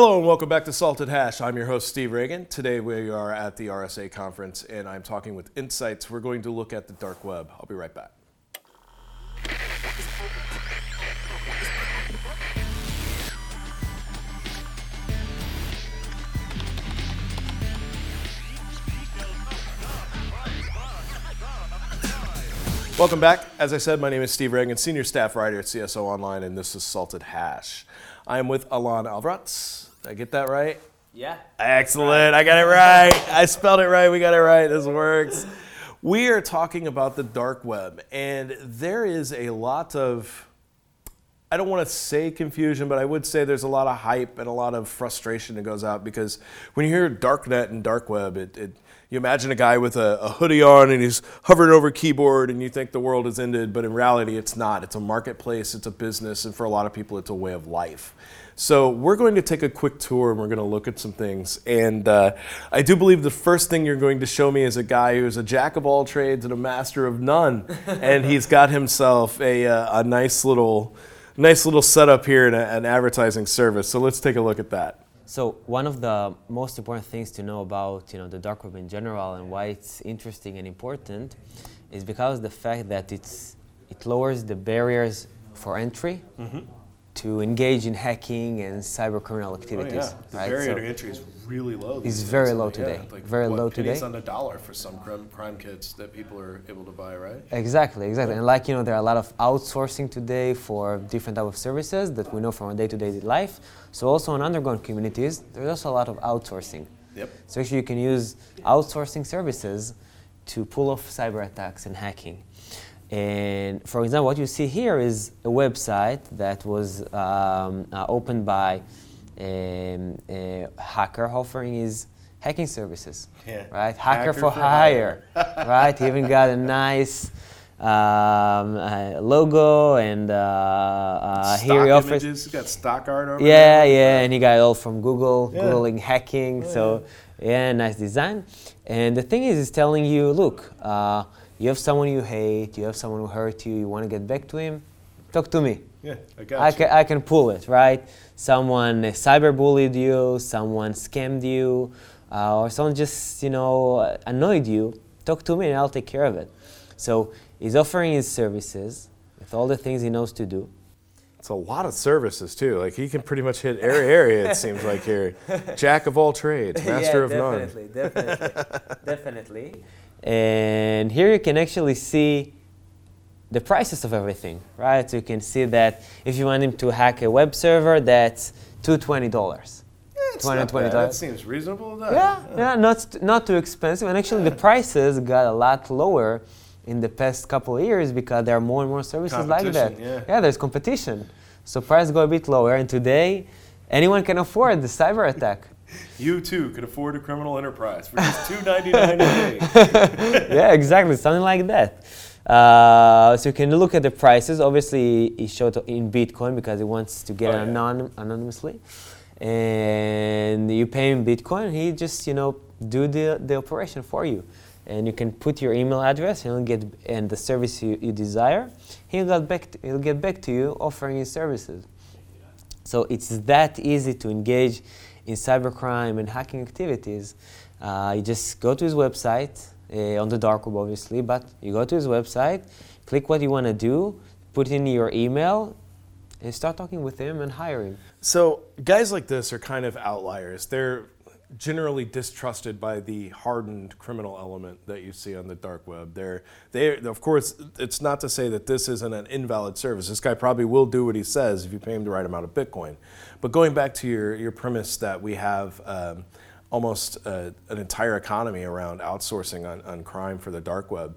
Hello and welcome back to Salted Hash. I'm your host, Steve Ragan. Today we are at the RSA conference and I'm talking with IntSights. We're going to look at the dark web. I'll be right back. Welcome back. As I said, my name is Steve Ragan, Senior Staff Writer at CSO Online, and this is Salted Hash. I am with Alon Arvatz. Did I get that right? Yeah. Excellent. I got it right. I spelled it right. We got it right. This works. We are talking about the dark web, and there is a lot of, I don't want to say confusion, but I would say there's a lot of hype and a lot of frustration that goes out because when you hear darknet and dark web, it, it you imagine a guy with a, a, hoodie on and he's hovering over a keyboard and you think the world has ended, but in reality, it's not. It's a marketplace, it's a business, and for a lot of people, it's a way of life. So we're going to take a quick tour and we're going to look at some things. And uh, I do believe the first thing you're going to show me is a guy who's a jack of all trades and a master of none, and he's got himself a, uh, a nice little nice little setup here in a, an advertising service. So let's take a look at that. So one of the most important things to know about you know the dark web in general and why it's interesting and important is because the fact that it's it lowers the barriers for entry mm-hmm to engage in hacking and cyber criminal activities. Oh, yeah. The right? barrier so to entry is really low. It's very low today. Yeah, like very low today. It's on the dollar for some crime, crime kits that people are able to buy, right? Exactly, exactly. And like you know, there are a lot of outsourcing today for different type of services that we know from our day-to-day life. So also in underground communities, there's also a lot of outsourcing. Yep. So actually, you can use outsourcing services to pull off cyber attacks and hacking. And for example, what you see here is a website that was um, uh, opened by um, a hacker offering his hacking services. Yeah. Right? Hacker, hacker for, for, hire. hire. right? He even got a nice um, uh, logo and uh, uh, here he offers. Images. He got stock art over Yeah, there. yeah, yeah, and he got it all from Google, yeah. googling hacking. Oh, so yeah. yeah. nice design. And the thing is, he's telling you, look uh, you have someone you hate, you have someone who hurt you, you want to get back to him, talk to me. Yeah, I got I you. Can, I can pull it, right? Someone cyberbullied you, someone scammed you, uh, or someone just, you know, annoyed you, talk to me and I'll take care of it. So he's offering his services with all the things he knows to do. It's a lot of services too. Like he can pretty much hit every area. It seems like here, jack of all trades, master yeah, of definitely, none. Definitely, definitely, definitely. And here you can actually see the prices of everything, right? So you can see that if you want him to hack a web server, that's $220. Yeah, $220. That seems reasonable. Yeah, yeah, yeah, not, not too expensive. And actually, yeah. the prices got a lot lower in the past couple of years because there are more and more services like that. Yeah. yeah, there's competition. So prices go a bit lower. And today, anyone can afford the cyber attack. You too could afford a criminal enterprise for just two ninety nine a day. yeah, exactly, something like that. Uh, so you can look at the prices. Obviously, he showed in Bitcoin because he wants to get oh, anon- anonymously, and you pay him Bitcoin. He just you know do the, the operation for you, and you can put your email address. He'll get and the service you, you desire. He'll get back. To, he'll get back to you offering his services. So it's that easy to engage in cybercrime and hacking activities, uh, you just go to his website, uh, on the dark web obviously, but you go to his website, click what you want to do, put in your email, and start talking with him and him. So guys like this are kind of outliers. They're generally distrusted by the hardened criminal element that you see on the dark web. They're, they, of course, it's not to say that this isn't an invalid service. This guy probably will do what he says if you pay him the right amount of Bitcoin. But going back to your, your premise that we have um, almost uh, an entire economy around outsourcing on, on crime for the dark web,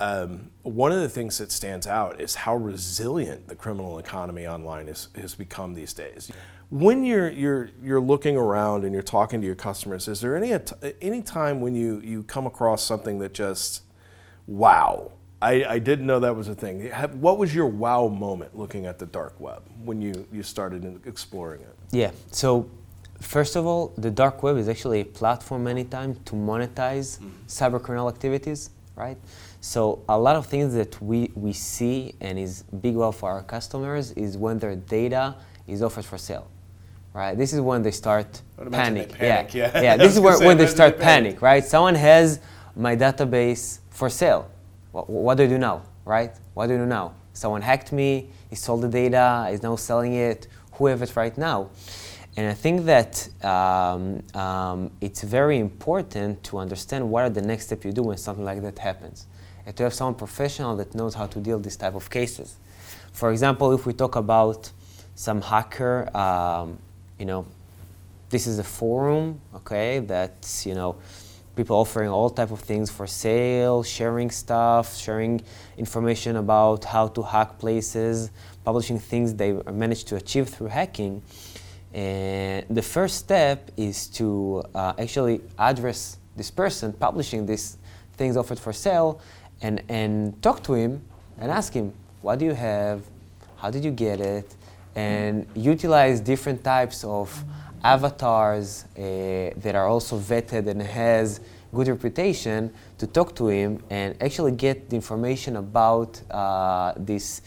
um, one of the things that stands out is how resilient the criminal economy online is, has become these days. When you're, you're, you're looking around and you're talking to your customers, is there any, any time when you, you come across something that just, wow, I, I didn't know that was a thing. What was your wow moment looking at the dark web when you, you started exploring it? Yeah, so first of all, the dark web is actually a platform many times to monetize mm-hmm. cyber criminal activities, right? So a lot of things that we, we see and is big well for our customers is when their data is offered for sale, right? This is when they start panic. panic, yeah. yeah. I This is where when they start they panic. panic, right? Someone has my database for sale. What, what do I do now, right? What do I do now? Someone hacked me. He sold the data. He's now selling it. Who have it right now? And I think that um, um, it's very important to understand what are the next step you do when something like that happens, and to have someone professional that knows how to deal with this type of cases. For example, if we talk about some hacker, um, you know, this is a forum, okay, that's you know, people offering all type of things for sale, sharing stuff, sharing information about how to hack places, publishing things they managed to achieve through hacking. And the first step is to uh, actually address this person publishing these things offered for sale and, and talk to him and ask him, what do you have? How did you get it? And utilize different types of avatars uh, that are also vetted and has good reputation to talk to him and actually get the information about uh, this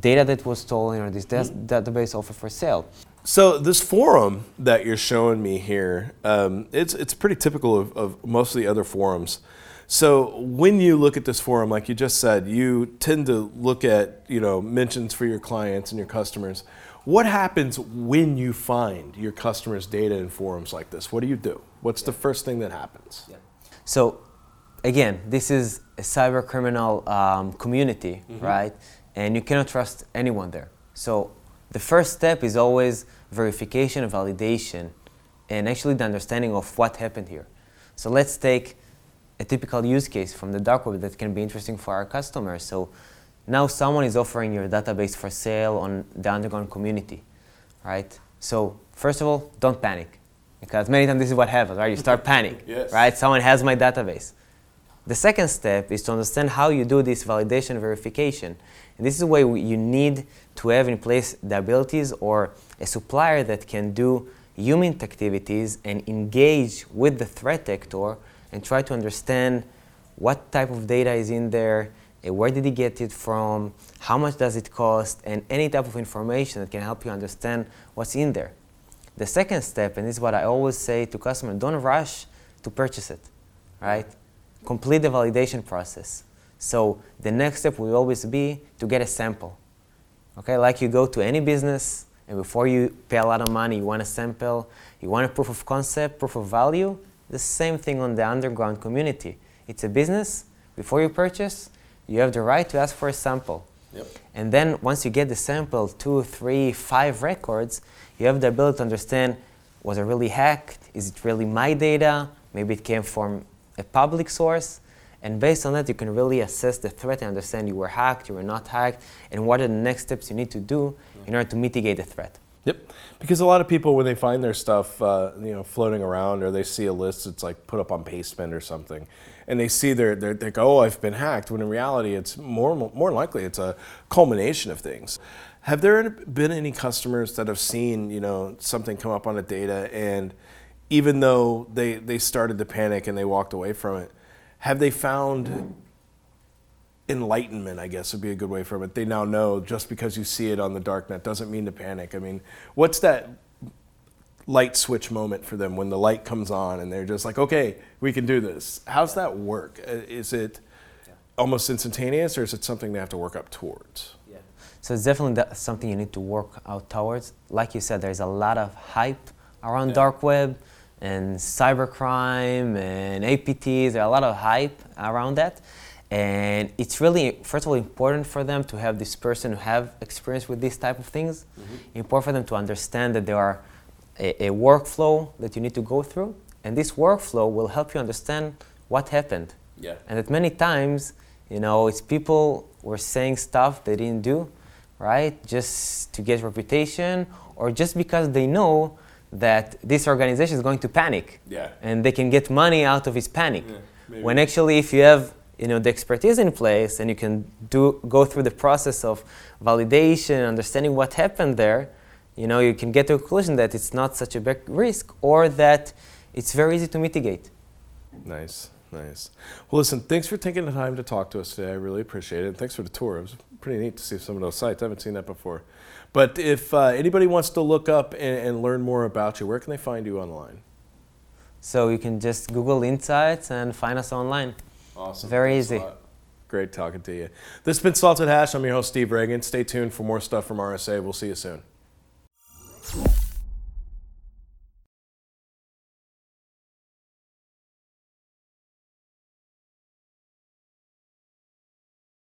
data that was stolen or this da- database offer for sale. So this forum that you're showing me here, um, it's it's pretty typical of, of most of the other forums. So when you look at this forum, like you just said, you tend to look at you know mentions for your clients and your customers. What happens when you find your customers' data in forums like this? What do you do? What's the first thing that happens? So, again, this is a cyber criminal um, community, right? And you cannot trust anyone there. So, the first step is always verification and validation, and actually the understanding of what happened here. So, let's take a typical use case from the dark web that can be interesting for our customers. So, now someone is offering your database for sale on the underground community, right? So, first of all, don't panic. Because many times this is what happens, right? You start panic, Yes. right? Someone has my database. The second step is to understand how you do this validation verification. And this is where you need to have in place the abilities or a supplier that can do human activities and engage with the threat actor and try to understand what type of data is in there, uh, where did he get it from, how much does it cost, and any type of information that can help you understand what's in there. The second step, and this is what I always say to customers, don't rush to purchase it, right? Complete the validation process. So the next step will always be to get a sample. Okay, like you go to any business, and before you pay a lot of money, you want a sample, you want a proof of concept, proof of value. The same thing on the underground community. It's a business. Before you purchase, you have the right to ask for a sample. Yep. And then once you get the sample, two, three, five records, you have the ability to understand was it really hacked? Is it really my data? Maybe it came from a public source. And based on that, you can really assess the threat and understand you were hacked, you were not hacked, and what are the next steps you need to do in order to mitigate the threat. Yep. Because a lot of people, when they find their stuff, uh, you know, floating around, or they see a list that's like put up on Pastebin or something, and they see their, they go, "Oh, I've been hacked." When in reality, it's more more likely it's a culmination of things. Have there been any customers that have seen, you know, something come up on a data, and even though they they started to panic and they walked away from it, have they found enlightenment, I guess would be a good way for it. They now know just because you see it on the darknet doesn't mean to panic. I mean, what's that light switch moment for them when the light comes on and they're just like, okay, we can do this? How's that work? Uh, Is it almost instantaneous or is it something they have to work up towards? Yeah. So it's definitely something you need to work out towards. Like you said, there's a lot of hype around Yeah. dark web and cybercrime and APTs. There are a lot of hype around that. And it's really, first of all, important for them to have this person who have experience with these type of things. Mm-hmm. Important for them to understand that there are a, a workflow that you need to go through. And this workflow will help you understand what happened. Yeah. And that many times, you know, it's people were saying stuff they didn't do, right? Just to get reputation or just because they know that this organization is going to panic. Yeah. And they can get money out of his panic. Yeah, when actually if you have you know the expertise in place and you can do go through the process of validation, understanding what happened there, you know, you can get to a conclusion that it's not such a big risk or that it's very easy to mitigate. Nice, nice. Well, listen, thanks for taking the time to talk to us today. I really appreciate it. And thanks for the tour. It was pretty neat to see some of those sites. I haven't seen that before. But if uh, anybody wants to look up and, and learn more about you, where can they find you online? So you can just Google IntSights and find us online. Awesome. Very Thanks easy. Great talking to you. This has been Salted Hash. I'm your host, Steve Ragan. Stay tuned for more stuff from RSA. We'll see you soon.